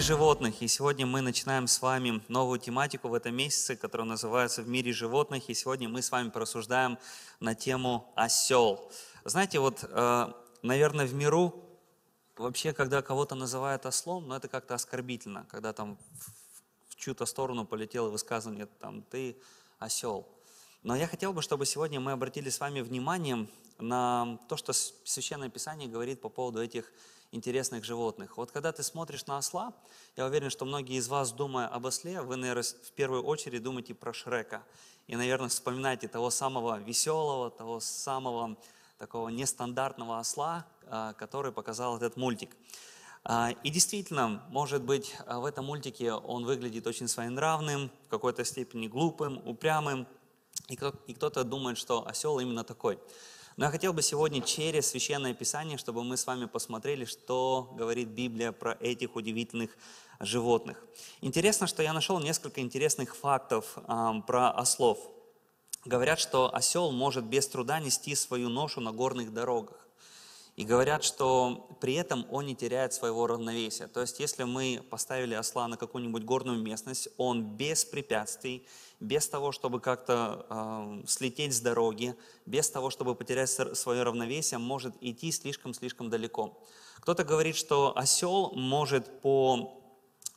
животных. И сегодня мы начинаем с вами новую тематику в этом месяце, которая называется «В мире животных». И сегодня мы с вами порассуждаем на тему «Осел». Знаете, вот, э, наверное, в миру вообще, когда кого-то называют ослом, ну это как-то оскорбительно, когда там в чью-то сторону полетело высказывание, там, ты осел. Но я хотел бы, чтобы сегодня мы обратили с вами внимание на то, что Священное Писание говорит по поводу этих интересных животных. Вот когда ты смотришь на осла, я уверен, что многие из вас, думая об осле, вы, наверное, в первую очередь думаете про Шрека. И, наверное, вспоминаете того самого веселого, того самого такого нестандартного осла, а, который показал этот мультик. А, и действительно, может быть, в этом мультике он выглядит очень своенравным, в какой-то степени глупым, упрямым, и кто-то думает, что осел именно такой. Но я хотел бы сегодня через Священное Писание, чтобы мы с вами посмотрели, что говорит Библия про этих удивительных животных. Интересно, что я нашел несколько интересных фактов э, про ослов. Говорят, что осел может без труда нести свою ношу на горных дорогах. И говорят, что при этом он не теряет своего равновесия. То есть, если мы поставили осла на какую-нибудь горную местность, он без препятствий, без того, чтобы как-то э, слететь с дороги, без того, чтобы потерять свое равновесие, может идти слишком-слишком далеко. Кто-то говорит, что осел может по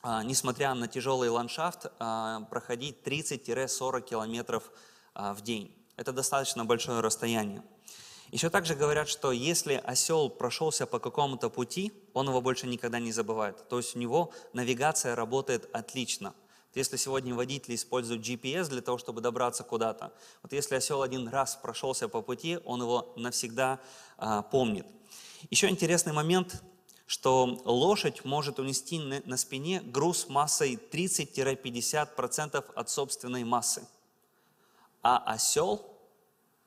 э, несмотря на тяжелый ландшафт, э, проходить 30-40 километров в день. Это достаточно большое расстояние. Еще также говорят, что если осел прошелся по какому-то пути, он его больше никогда не забывает. То есть у него навигация работает отлично. Если сегодня водители используют GPS для того, чтобы добраться куда-то, вот если осел один раз прошелся по пути, он его навсегда а, помнит. Еще интересный момент, что лошадь может унести на спине груз массой 30-50% от собственной массы, а осел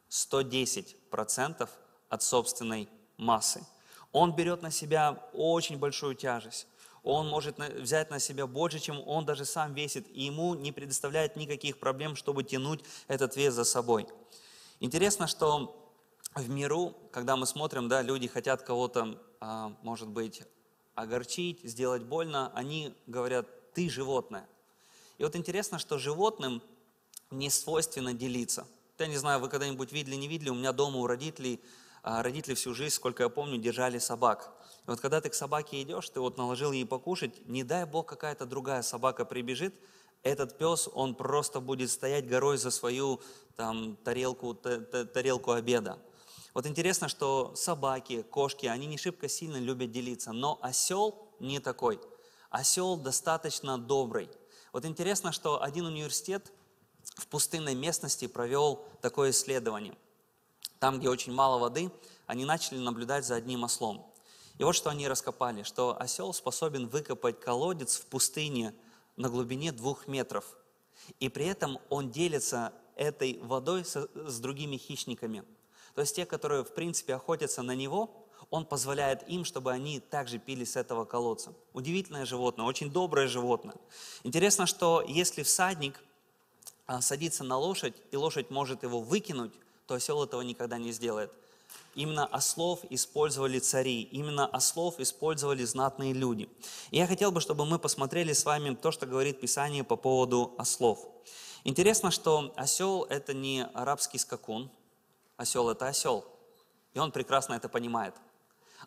110% от собственной массы. Он берет на себя очень большую тяжесть. Он может взять на себя больше, чем он даже сам весит, и ему не предоставляет никаких проблем, чтобы тянуть этот вес за собой. Интересно, что в миру, когда мы смотрим, да, люди хотят кого-то, а, может быть, огорчить, сделать больно, они говорят, ты животное. И вот интересно, что животным не свойственно делиться – я не знаю, вы когда-нибудь видели, не видели, у меня дома у родителей, а, родители всю жизнь, сколько я помню, держали собак. И вот когда ты к собаке идешь, ты вот наложил ей покушать, не дай бог какая-то другая собака прибежит, этот пес, он просто будет стоять горой за свою там, тарелку, тарелку обеда. Вот интересно, что собаки, кошки, они не шибко сильно любят делиться, но осел не такой. Осел достаточно добрый. Вот интересно, что один университет в пустынной местности провел такое исследование. Там, где очень мало воды, они начали наблюдать за одним ослом. И вот что они раскопали, что осел способен выкопать колодец в пустыне на глубине двух метров. И при этом он делится этой водой с, с другими хищниками. То есть те, которые, в принципе, охотятся на него, он позволяет им, чтобы они также пили с этого колодца. Удивительное животное, очень доброе животное. Интересно, что если всадник садится на лошадь, и лошадь может его выкинуть, то осел этого никогда не сделает. Именно ослов использовали цари, именно ослов использовали знатные люди. И я хотел бы, чтобы мы посмотрели с вами то, что говорит Писание по поводу ослов. Интересно, что осел – это не арабский скакун, осел – это осел, и он прекрасно это понимает.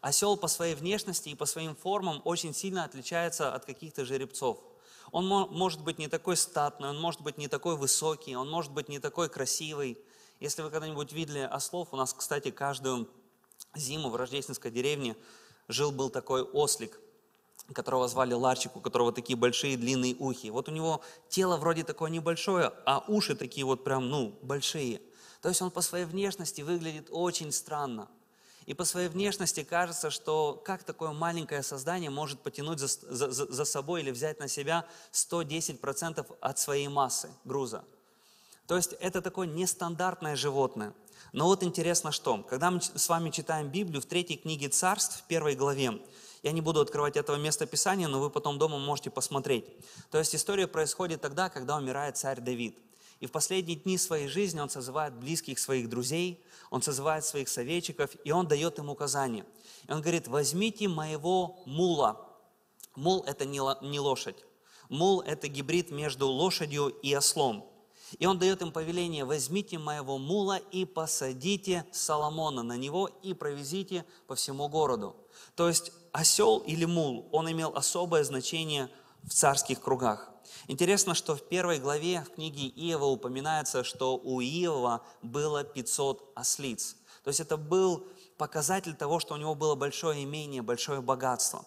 Осел по своей внешности и по своим формам очень сильно отличается от каких-то жеребцов – он может быть не такой статный, он может быть не такой высокий, он может быть не такой красивый. Если вы когда-нибудь видели ослов, у нас, кстати, каждую зиму в рождественской деревне жил-был такой ослик, которого звали Ларчик, у которого такие большие длинные ухи. Вот у него тело вроде такое небольшое, а уши такие вот прям, ну, большие. То есть он по своей внешности выглядит очень странно. И по своей внешности кажется, что как такое маленькое создание может потянуть за, за, за собой или взять на себя 110% от своей массы груза. То есть это такое нестандартное животное. Но вот интересно что, когда мы с вами читаем Библию в третьей книге царств, в первой главе, я не буду открывать этого места Писания, но вы потом дома можете посмотреть. То есть история происходит тогда, когда умирает царь Давид. И в последние дни своей жизни он созывает близких своих друзей, он созывает своих советчиков, и он дает им указания. И он говорит, возьмите моего мула, Мул – это не ло- не лошадь. Мул – это гибрид между лошадью и ослом. И он дает им повеление, возьмите моего мула и посадите Соломона на него и провезите по всему городу. То есть осел или мул, он имел особое значение в царских кругах. Интересно, что в первой главе в книге Иова упоминается, что у Иова было 500 ослиц. То есть это был показатель того, что у него было большое имение, большое богатство.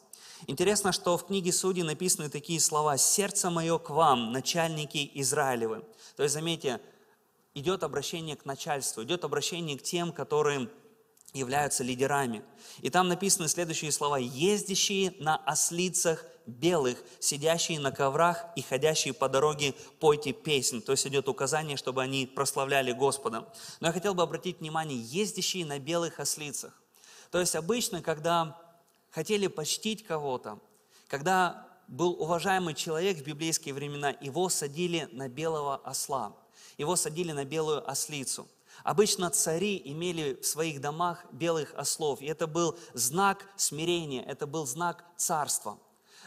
Интересно, что в книге Судей написаны такие слова «Сердце мое к вам, начальники Израилевы». То есть, заметьте, идет обращение к начальству, идет обращение к тем, которые являются лидерами. И там написаны следующие слова. «Ездящие на ослицах белых, сидящие на коврах и ходящие по дороге, пойте песнь». То есть идет указание, чтобы они прославляли Господа. Но я хотел бы обратить внимание, ездящие на белых ослицах. То есть обычно, когда хотели почтить кого-то, когда был уважаемый человек в библейские времена, его садили на белого осла, его садили на белую ослицу. Обычно цари имели в своих домах белых ослов, и это был знак смирения, это был знак царства.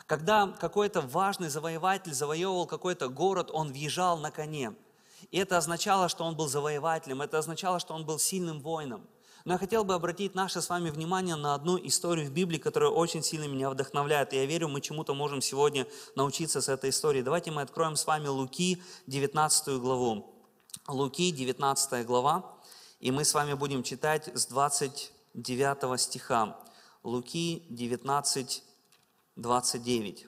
Когда какой-то важный завоеватель завоевывал какой-то город, он въезжал на коне. И это означало, что он был завоевателем, это означало, что он был сильным воином. Но я хотел бы обратить наше с вами внимание на одну историю в Библии, которая очень сильно меня вдохновляет. И я верю, мы чему-то можем сегодня научиться с этой истории. Давайте мы откроем с вами Луки, 19 главу. Луки, 19 глава, и мы с вами будем читать с 29 стиха. Луки 19, 29.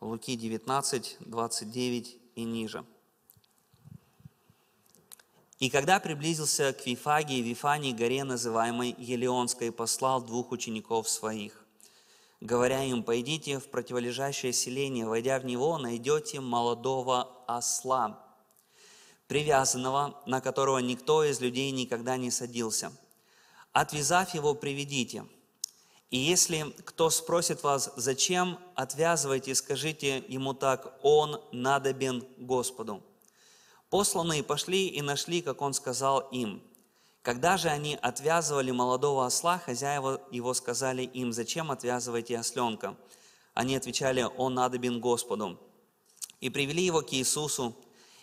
Луки 19, 29 и ниже. И когда приблизился к Вифаге и Вифании, горе, называемой Елеонской, послал двух учеников своих, говоря им, пойдите в противолежащее селение, войдя в него, найдете молодого осла, привязанного, на которого никто из людей никогда не садился. Отвязав его, приведите. И если кто спросит вас, зачем, отвязывайте, скажите ему так, он надобен Господу. Посланные пошли и нашли, как он сказал им. Когда же они отвязывали молодого осла, хозяева его сказали им, зачем отвязываете осленка? Они отвечали, он надобен Господу. И привели его к Иисусу,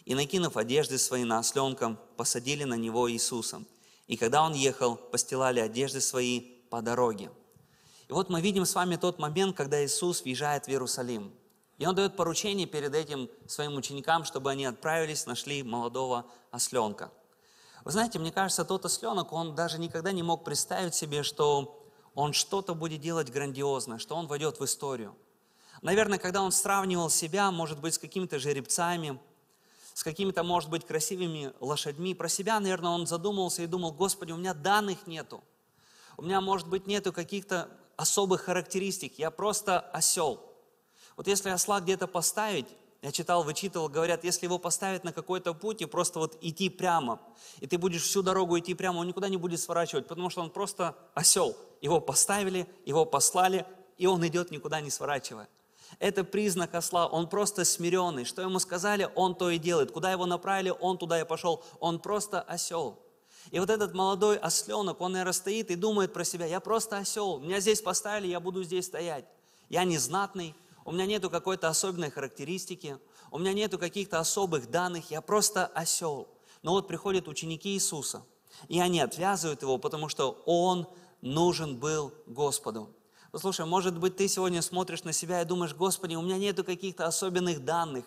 и, накинув одежды свои на осленка, посадили на него Иисуса. И когда он ехал, постилали одежды свои по дороге. И вот мы видим с вами тот момент, когда Иисус въезжает в Иерусалим – и он дает поручение перед этим своим ученикам, чтобы они отправились, нашли молодого осленка. Вы знаете, мне кажется, тот осленок, он даже никогда не мог представить себе, что он что-то будет делать грандиозное, что он войдет в историю. Наверное, когда он сравнивал себя, может быть, с какими-то жеребцами, с какими-то, может быть, красивыми лошадьми, про себя, наверное, он задумался и думал, Господи, у меня данных нету. У меня, может быть, нету каких-то особых характеристик. Я просто осел. Вот если осла где-то поставить, я читал, вычитывал, говорят, если его поставить на какой-то путь и просто вот идти прямо, и ты будешь всю дорогу идти прямо, он никуда не будет сворачивать, потому что он просто осел. Его поставили, его послали, и он идет никуда не сворачивая. Это признак осла, он просто смиренный. Что ему сказали, он то и делает. Куда его направили, он туда и пошел. Он просто осел. И вот этот молодой осленок, он, наверное, стоит и думает про себя, я просто осел, меня здесь поставили, я буду здесь стоять. Я не знатный, у меня нету какой-то особенной характеристики, у меня нету каких-то особых данных, я просто осел. Но вот приходят ученики Иисуса, и они отвязывают его, потому что он нужен был Господу. Послушай, может быть, ты сегодня смотришь на себя и думаешь, Господи, у меня нету каких-то особенных данных,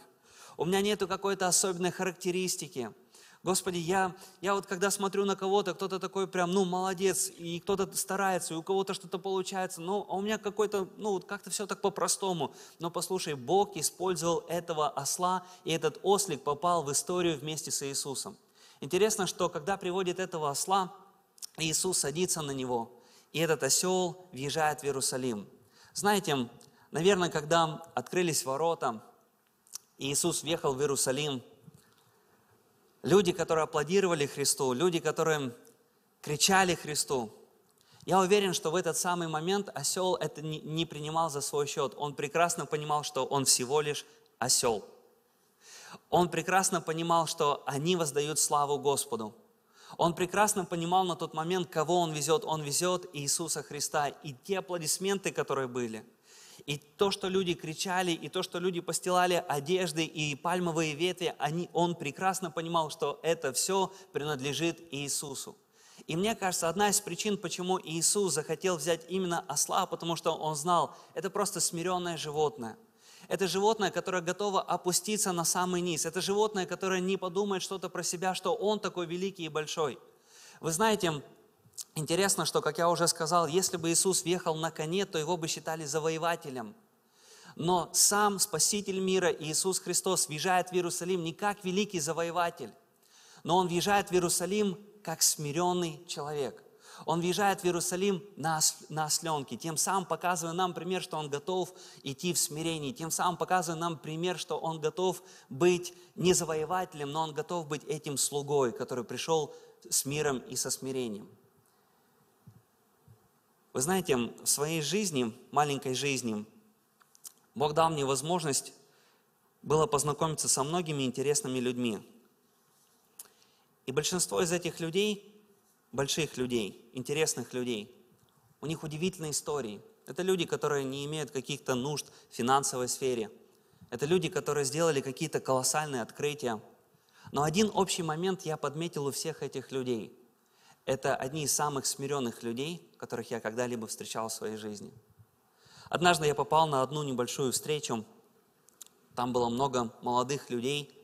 у меня нету какой-то особенной характеристики – Господи, я, я вот когда смотрю на кого-то, кто-то такой прям, ну, молодец, и кто-то старается, и у кого-то что-то получается, ну, а у меня какой-то, ну, вот как-то все так по-простому. Но послушай, Бог использовал этого осла, и этот ослик попал в историю вместе с Иисусом. Интересно, что когда приводит этого осла, Иисус садится на него, и этот осел въезжает в Иерусалим. Знаете, наверное, когда открылись ворота, и Иисус въехал в Иерусалим, люди, которые аплодировали Христу, люди, которые кричали Христу. Я уверен, что в этот самый момент осел это не принимал за свой счет. Он прекрасно понимал, что он всего лишь осел. Он прекрасно понимал, что они воздают славу Господу. Он прекрасно понимал на тот момент, кого он везет. Он везет Иисуса Христа. И те аплодисменты, которые были, и то, что люди кричали, и то, что люди постилали одежды и пальмовые ветви, они, он прекрасно понимал, что это все принадлежит Иисусу. И мне кажется, одна из причин, почему Иисус захотел взять именно осла, потому что он знал, это просто смиренное животное. Это животное, которое готово опуститься на самый низ. Это животное, которое не подумает что-то про себя, что он такой великий и большой. Вы знаете, интересно, что, как я уже сказал, если бы Иисус въехал на коне, то его бы считали завоевателем. Но сам Спаситель мира Иисус Христос въезжает в Иерусалим не как великий завоеватель, но Он въезжает в Иерусалим как смиренный человек. Он въезжает в Иерусалим на, на осленке, тем самым показывая нам пример, что Он готов идти в смирении, тем самым показывая нам пример, что Он готов быть не завоевателем, но Он готов быть этим слугой, который пришел с миром и со смирением. Вы знаете, в своей жизни, маленькой жизни, Бог дал мне возможность было познакомиться со многими интересными людьми. И большинство из этих людей, больших людей, интересных людей, у них удивительные истории. Это люди, которые не имеют каких-то нужд в финансовой сфере. Это люди, которые сделали какие-то колоссальные открытия. Но один общий момент я подметил у всех этих людей. Это одни из самых смиренных людей, которых я когда-либо встречал в своей жизни. Однажды я попал на одну небольшую встречу. Там было много молодых людей –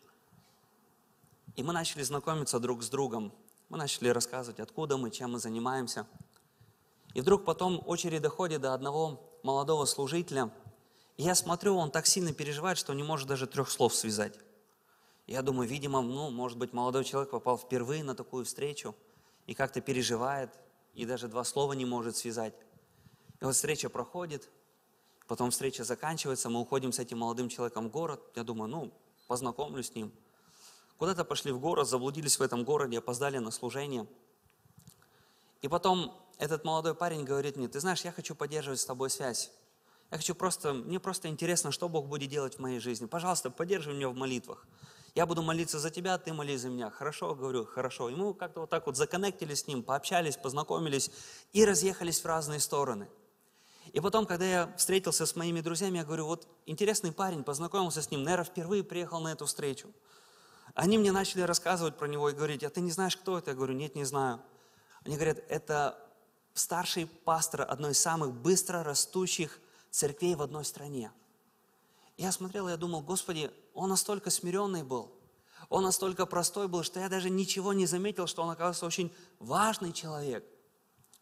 и мы начали знакомиться друг с другом. Мы начали рассказывать, откуда мы, чем мы занимаемся. И вдруг потом очередь доходит до одного молодого служителя. И я смотрю, он так сильно переживает, что не может даже трех слов связать. Я думаю, видимо, ну, может быть, молодой человек попал впервые на такую встречу и как-то переживает, и даже два слова не может связать. И вот встреча проходит, потом встреча заканчивается, мы уходим с этим молодым человеком в город. Я думаю, ну, познакомлюсь с ним – Куда-то пошли в город, заблудились в этом городе, опоздали на служение. И потом этот молодой парень говорит мне, ты знаешь, я хочу поддерживать с тобой связь. Я хочу просто, мне просто интересно, что Бог будет делать в моей жизни. Пожалуйста, поддерживай меня в молитвах. Я буду молиться за тебя, ты молись за меня. Хорошо, говорю, хорошо. И мы как-то вот так вот законнектились с ним, пообщались, познакомились и разъехались в разные стороны. И потом, когда я встретился с моими друзьями, я говорю, вот интересный парень, познакомился с ним, наверное, впервые приехал на эту встречу. Они мне начали рассказывать про него и говорить, а ты не знаешь, кто это? Я говорю, нет, не знаю. Они говорят, это старший пастор одной из самых быстро растущих церквей в одной стране. Я смотрел, я думал, Господи, он настолько смиренный был, он настолько простой был, что я даже ничего не заметил, что он, оказывается, очень важный человек,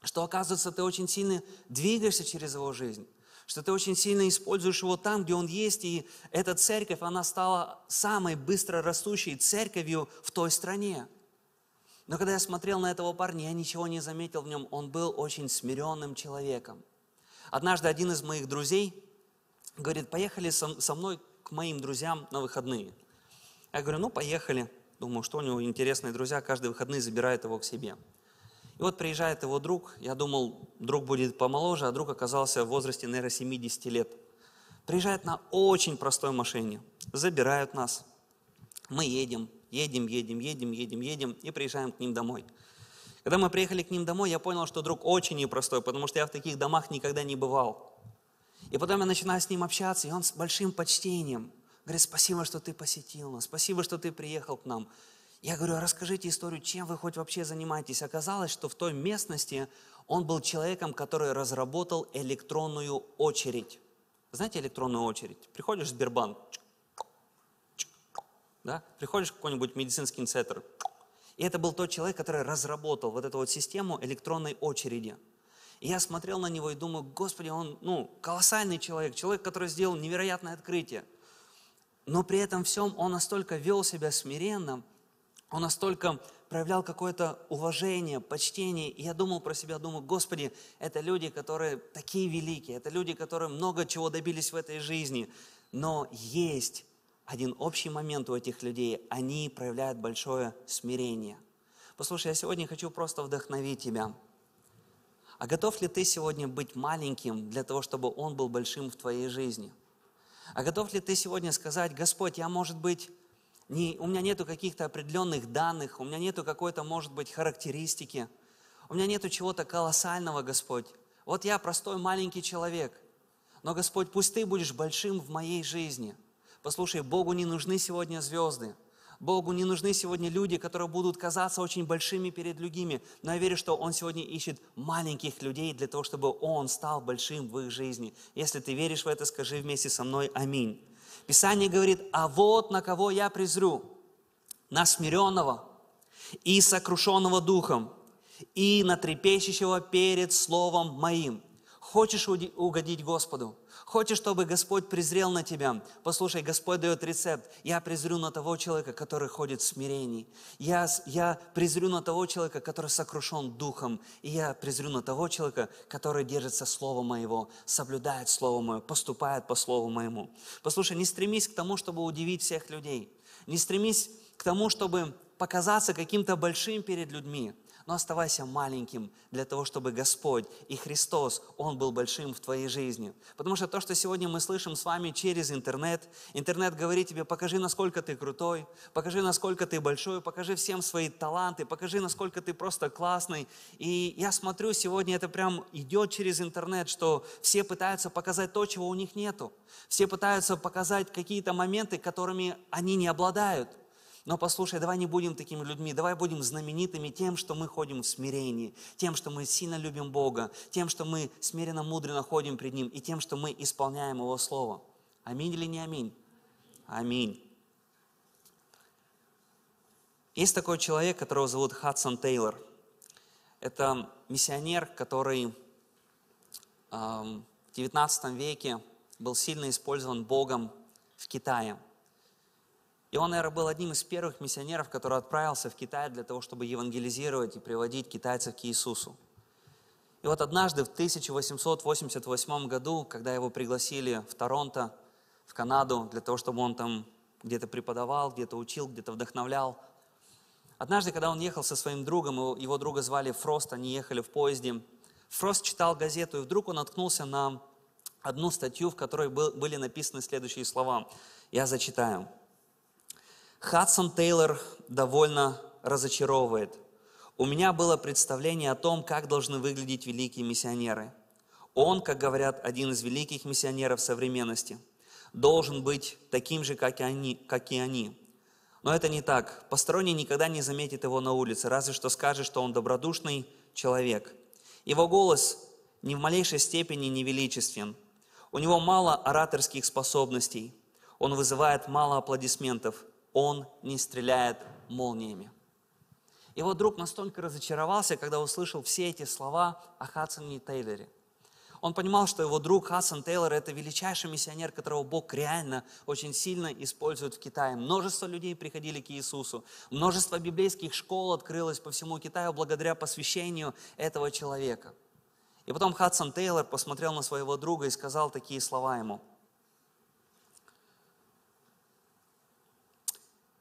что, оказывается, ты очень сильно двигаешься через его жизнь что ты очень сильно используешь его там, где он есть, и эта церковь, она стала самой быстро растущей церковью в той стране. Но когда я смотрел на этого парня, я ничего не заметил в нем, он был очень смиренным человеком. Однажды один из моих друзей говорит, поехали со, мной к моим друзьям на выходные. Я говорю, ну поехали. Думаю, что у него интересные друзья, каждые выходные забирают его к себе. И вот приезжает его друг, я думал, друг будет помоложе, а друг оказался в возрасте, наверное, 70 лет. Приезжает на очень простой машине, забирают нас, мы едем, едем, едем, едем, едем, едем и приезжаем к ним домой. Когда мы приехали к ним домой, я понял, что друг очень непростой, потому что я в таких домах никогда не бывал. И потом я начинаю с ним общаться, и он с большим почтением говорит, спасибо, что ты посетил нас, спасибо, что ты приехал к нам. Я говорю, а расскажите историю, чем вы хоть вообще занимаетесь. Оказалось, что в той местности он был человеком, который разработал электронную очередь. Знаете электронную очередь? Приходишь в Сбербанк, да? приходишь в какой-нибудь медицинский центр, и это был тот человек, который разработал вот эту вот систему электронной очереди. И я смотрел на него и думаю, Господи, он ну, колоссальный человек, человек, который сделал невероятное открытие. Но при этом всем он настолько вел себя смиренно, он настолько проявлял какое-то уважение, почтение. И я думал про себя, думаю, Господи, это люди, которые такие великие, это люди, которые много чего добились в этой жизни. Но есть один общий момент у этих людей. Они проявляют большое смирение. Послушай, я сегодня хочу просто вдохновить тебя. А готов ли ты сегодня быть маленьким для того, чтобы Он был большим в твоей жизни? А готов ли ты сегодня сказать, Господь, я, может быть, Не, у меня нету каких-то определенных данных, у меня нету какой-то, может быть, характеристики. У меня нету чего-то колоссального, Господь. Вот я простой маленький человек. Но, Господь, пусть Ты будешь большим в моей жизни. Послушай, Богу не нужны сегодня звезды. Богу не нужны сегодня люди, которые будут казаться очень большими перед другими. Но я верю, что Он сегодня ищет маленьких людей для того, чтобы Он стал большим в их жизни. Если ты веришь в это, скажи вместе со мной «Аминь». Писание говорит, а вот на кого я презрю, на смиренного и сокрушенного духом, и на трепещущего перед словом моим. Хочешь угодить Господу? Хочешь, чтобы Господь презрел на тебя? Послушай, Господь дает рецепт. Я презрю на того человека, который ходит в смирении. Я, я презрю на того человека, который сокрушен духом. И я презрю на того человека, который держится Слова Моего, соблюдает Слово Мое, поступает по Слову Моему. Послушай, не стремись к тому, чтобы удивить всех людей. Не стремись к тому, чтобы показаться каким-то большим перед людьми но оставайся маленьким для того, чтобы Господь и Христос, Он был большим в твоей жизни. Потому что то, что сегодня мы слышим с вами через интернет, интернет говорит тебе, покажи, насколько ты крутой, покажи, насколько ты большой, покажи всем свои таланты, покажи, насколько ты просто классный. И я смотрю, сегодня это прям идет через интернет, что все пытаются показать то, чего у них нету. Все пытаются показать какие-то моменты, которыми они не обладают – но послушай, давай не будем такими людьми, давай будем знаменитыми тем, что мы ходим в смирении, тем, что мы сильно любим Бога, тем, что мы смиренно, мудренно ходим пред Ним, и тем, что мы исполняем Его Слово. Аминь или не аминь? Аминь. Есть такой человек, которого зовут Хадсон Тейлор. Это миссионер, который в XIX веке был сильно использован Богом в Китае – и он, наверное, был одним из первых миссионеров, который отправился в Китай для того, чтобы евангелизировать и приводить китайцев к Иисусу. И вот однажды в 1888 году, когда его пригласили в Торонто, в Канаду, для того, чтобы он там где-то преподавал, где-то учил, где-то вдохновлял, однажды, когда он ехал со своим другом, его, друга звали Фрост, они ехали в поезде, Фрост читал газету, и вдруг он наткнулся на одну статью, в которой был, были написаны следующие слова. Я зачитаю. Хадсон Тейлор довольно разочаровывает. У меня было представление о том, как должны выглядеть великие миссионеры. Он, как говорят, один из великих миссионеров современности, должен быть таким же, как и они. Как и они. Но это не так. Посторонний никогда не заметит его на улице, разве что скажет, что он добродушный человек. Его голос ни в малейшей степени не величествен. У него мало ораторских способностей. Он вызывает мало аплодисментов – он не стреляет молниями. Его друг настолько разочаровался, когда услышал все эти слова о Хадсоне Тейлоре. Он понимал, что его друг Хадсон Тейлор – это величайший миссионер, которого Бог реально очень сильно использует в Китае. Множество людей приходили к Иисусу. Множество библейских школ открылось по всему Китаю благодаря посвящению этого человека. И потом Хадсон Тейлор посмотрел на своего друга и сказал такие слова ему –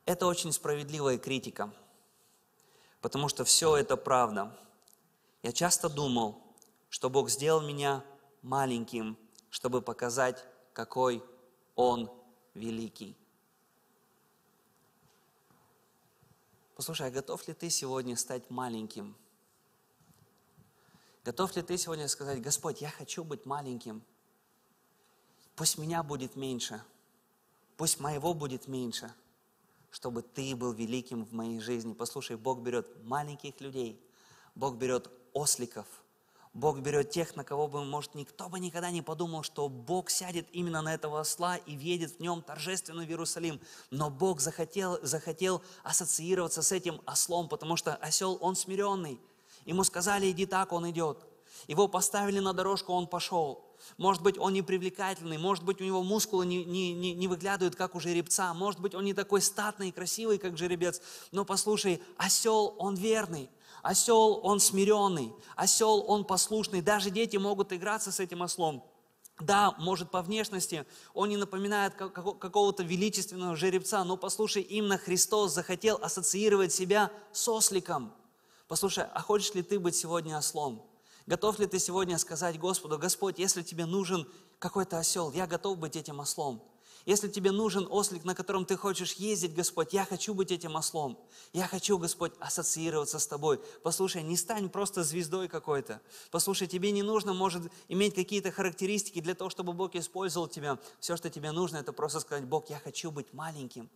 Это очень справедливая критика, потому что все это правда. Я часто думал, что Бог сделал меня маленьким, чтобы показать, какой Он великий. Послушай, а готов ли ты сегодня стать маленьким? Готов ли ты сегодня сказать, Господь, я хочу быть маленьким. Пусть меня будет меньше. Пусть моего будет меньше чтобы ты был великим в моей жизни. Послушай, Бог берет маленьких людей, Бог берет осликов, Бог берет тех, на кого бы, может, никто бы никогда не подумал, что Бог сядет именно на этого осла и въедет в нем торжественно в Иерусалим. Но Бог захотел, захотел ассоциироваться с этим ослом, потому что осел, он смиренный. Ему сказали, иди так, он идет. Его поставили на дорожку, он пошел. Может быть, он не привлекательный, может быть, у него мускулы не, не, не, не выглядывают, как у жеребца, может быть, он не такой статный и красивый, как жеребец. Но послушай, осел, он верный, осел, он смиренный, осел, он послушный. Даже дети могут играться с этим ослом. Да, может, по внешности он не напоминает какого-то величественного жеребца, но послушай, именно Христос захотел ассоциировать себя с осликом. Послушай, а хочешь ли ты быть сегодня ослом? Готов ли ты сегодня сказать Господу, Господь, если тебе нужен какой-то осел, я готов быть этим ослом. Если тебе нужен ослик, на котором ты хочешь ездить, Господь, я хочу быть этим ослом. Я хочу, Господь, ассоциироваться с Тобой. Послушай, не стань просто звездой какой-то. Послушай, тебе не нужно, может, иметь какие-то характеристики для того, чтобы Бог использовал тебя. Все, что тебе нужно, это просто сказать, Бог, я хочу быть маленьким.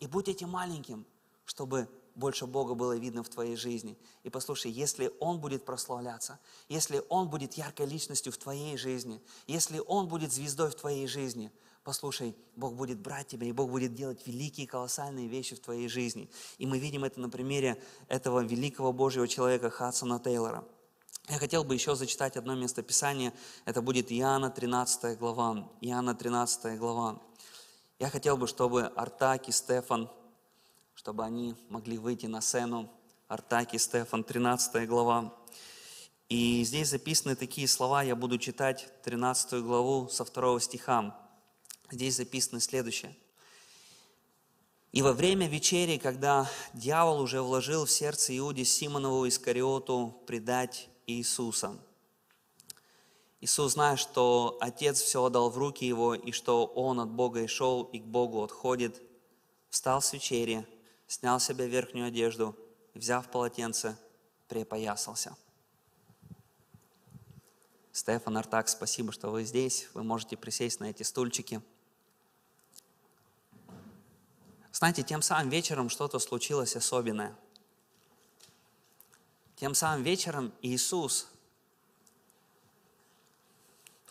И будь этим маленьким, чтобы больше Бога было видно в твоей жизни. И послушай, если Он будет прославляться, если Он будет яркой личностью в твоей жизни, если Он будет звездой в твоей жизни, послушай, Бог будет брать тебя, и Бог будет делать великие, колоссальные вещи в твоей жизни. И мы видим это на примере этого великого Божьего человека Хадсона Тейлора. Я хотел бы еще зачитать одно место Писания. Это будет Иоанна 13 глава. Иоанна 13 глава. Я хотел бы, чтобы Артак и Стефан чтобы они могли выйти на сцену. Артаки, Стефан, 13 глава. И здесь записаны такие слова, я буду читать 13 главу со 2 стиха. Здесь записано следующее. «И во время вечери, когда дьявол уже вложил в сердце Иуде Симонову Искариоту предать Иисуса, Иисус, зная, что Отец все отдал в руки Его, и что Он от Бога и шел, и к Богу отходит, встал с вечери, снял себе верхнюю одежду взяв полотенце, припоясался. Стефан Артак, спасибо, что вы здесь. Вы можете присесть на эти стульчики. Знаете, тем самым вечером что-то случилось особенное. Тем самым вечером Иисус,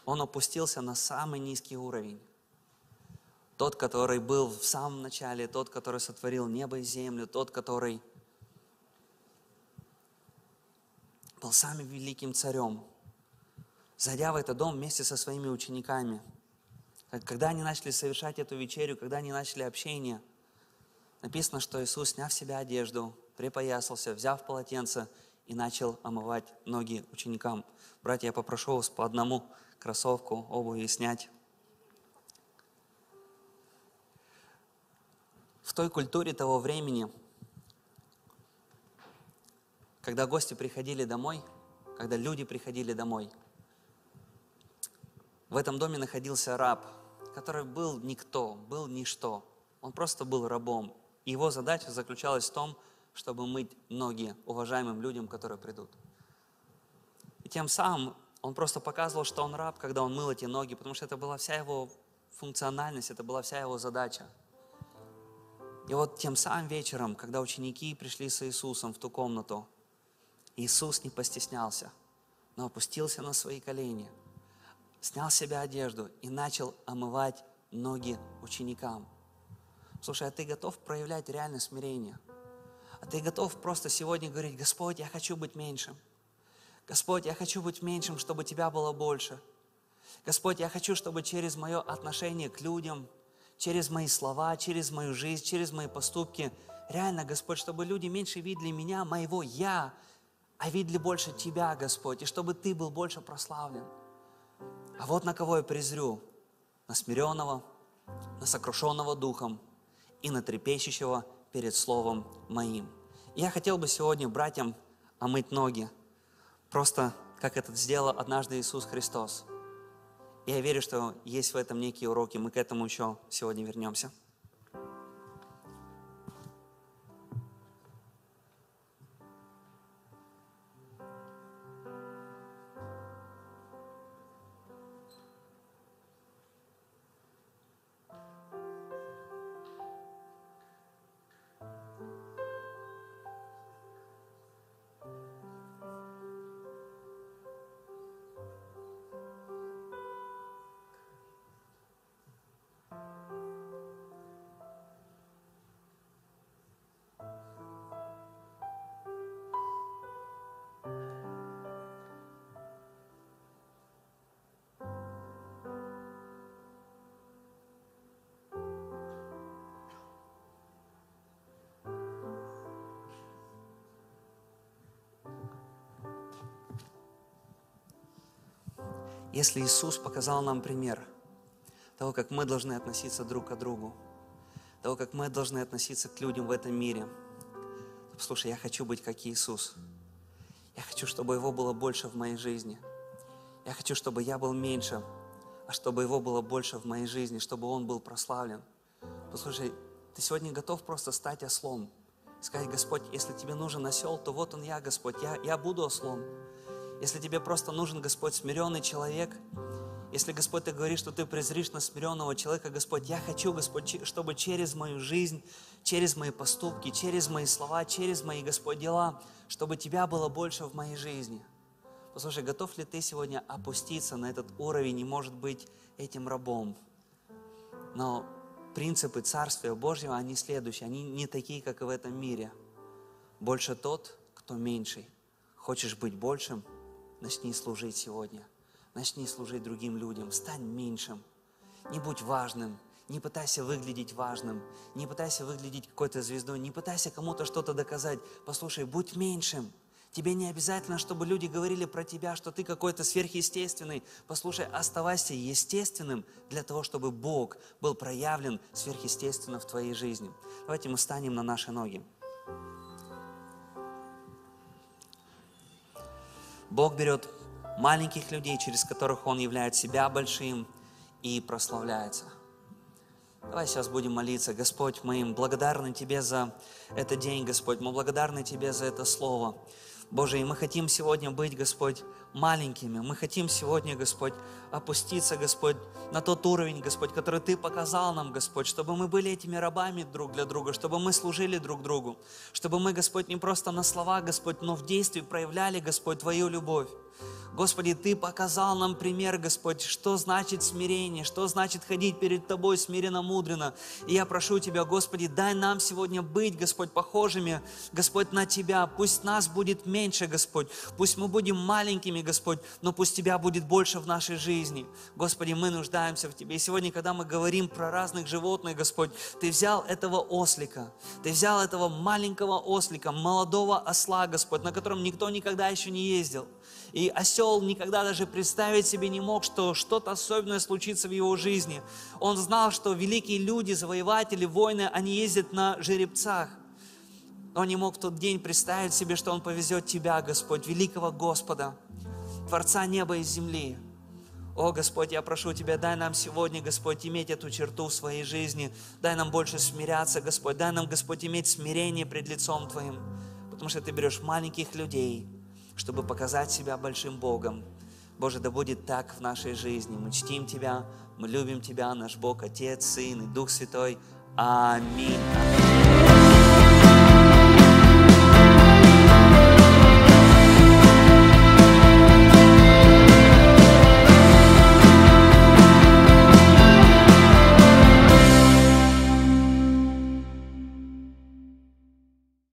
Он опустился на самый низкий уровень. Тот, который был в самом начале, тот, который сотворил небо и землю, тот, который был самым великим царем, зайдя в этот дом вместе со своими учениками, когда они начали совершать эту вечерю, когда они начали общение, написано, что Иисус, сняв себя одежду, припоясался, взяв полотенце и начал омывать ноги ученикам. Братья, я попрошу вас по одному кроссовку, обуви снять. В той культуре того времени, когда гости приходили домой, когда люди приходили домой, в этом доме находился раб, который был никто, был ничто. Он просто был рабом. И его задача заключалась в том, чтобы мыть ноги уважаемым людям, которые придут. И тем самым он просто показывал, что он раб, когда он мыл эти ноги, потому что это была вся его функциональность, это была вся его задача – и вот тем самым вечером, когда ученики пришли с Иисусом в ту комнату, Иисус не постеснялся, но опустился на свои колени, снял с себя одежду и начал омывать ноги ученикам. Слушай, а ты готов проявлять реальное смирение? А ты готов просто сегодня говорить, Господь, я хочу быть меньшим. Господь, я хочу быть меньшим, чтобы Тебя было больше. Господь, я хочу, чтобы через мое отношение к людям – через мои слова, через мою жизнь, через мои поступки. Реально, Господь, чтобы люди меньше видели меня, моего «я», а видели больше Тебя, Господь, и чтобы Ты был больше прославлен. А вот на кого я презрю? На смиренного, на сокрушенного духом и на трепещущего перед Словом Моим. Я хотел бы сегодня братьям омыть ноги, просто как это сделал однажды Иисус Христос – я верю, что есть в этом некие уроки. Мы к этому еще сегодня вернемся. Если Иисус показал нам пример того, как мы должны относиться друг к другу, того, как мы должны относиться к людям в этом мире, послушай, я хочу быть как Иисус. Я хочу, чтобы Его было больше в моей жизни. Я хочу, чтобы я был меньше, а чтобы Его было больше в моей жизни, чтобы Он был прославлен. Послушай, ты сегодня готов просто стать ослом. Сказать, Господь, если тебе нужен осел, то вот он я, Господь, я, я буду ослом. Если тебе просто нужен, Господь, смиренный человек, если, Господь, Ты говоришь, что Ты презришь на смиренного человека, Господь, я хочу, Господь, чтобы через мою жизнь, через мои поступки, через мои слова, через мои, Господь, дела, чтобы Тебя было больше в моей жизни. Послушай, готов ли ты сегодня опуститься на этот уровень и, может быть, этим рабом? Но принципы Царствия Божьего, они следующие, они не такие, как и в этом мире. Больше тот, кто меньший. Хочешь быть большим? Начни служить сегодня. Начни служить другим людям. Стань меньшим. Не будь важным. Не пытайся выглядеть важным. Не пытайся выглядеть какой-то звездой. Не пытайся кому-то что-то доказать. Послушай, будь меньшим. Тебе не обязательно, чтобы люди говорили про тебя, что ты какой-то сверхъестественный. Послушай, оставайся естественным для того, чтобы Бог был проявлен сверхъестественно в твоей жизни. Давайте мы станем на наши ноги. Бог берет маленьких людей, через которых Он являет себя большим и прославляется. Давай сейчас будем молиться. Господь, мы им благодарны Тебе за этот день, Господь. Мы благодарны Тебе за это слово. Боже, и мы хотим сегодня быть, Господь, маленькими. Мы хотим сегодня, Господь, опуститься, Господь, на тот уровень, Господь, который Ты показал нам, Господь, чтобы мы были этими рабами друг для друга, чтобы мы служили друг другу, чтобы мы, Господь, не просто на слова, Господь, но в действии проявляли, Господь, Твою любовь. Господи, Ты показал нам пример, Господь, что значит смирение, что значит ходить перед Тобой смиренно-мудренно. И я прошу Тебя, Господи, дай нам сегодня быть, Господь, похожими, Господь, на Тебя. Пусть нас будет меньше, Господь, пусть мы будем маленькими, Господь, но пусть Тебя будет больше в нашей жизни. Господи, мы нуждаемся в Тебе. И сегодня, когда мы говорим про разных животных, Господь, Ты взял этого ослика, Ты взял этого маленького ослика, молодого осла, Господь, на котором никто никогда еще не ездил. И осел никогда даже представить себе не мог, что что-то особенное случится в его жизни. Он знал, что великие люди, завоеватели, воины, они ездят на жеребцах. Но не мог в тот день представить себе, что он повезет тебя, Господь, великого Господа, Творца неба и земли. О, Господь, я прошу Тебя, дай нам сегодня, Господь, иметь эту черту в своей жизни. Дай нам больше смиряться, Господь. Дай нам, Господь, иметь смирение пред лицом Твоим. Потому что Ты берешь маленьких людей – чтобы показать себя большим Богом. Боже, да будет так в нашей жизни. Мы чтим Тебя, мы любим Тебя, наш Бог, Отец, Сын и Дух Святой. Аминь.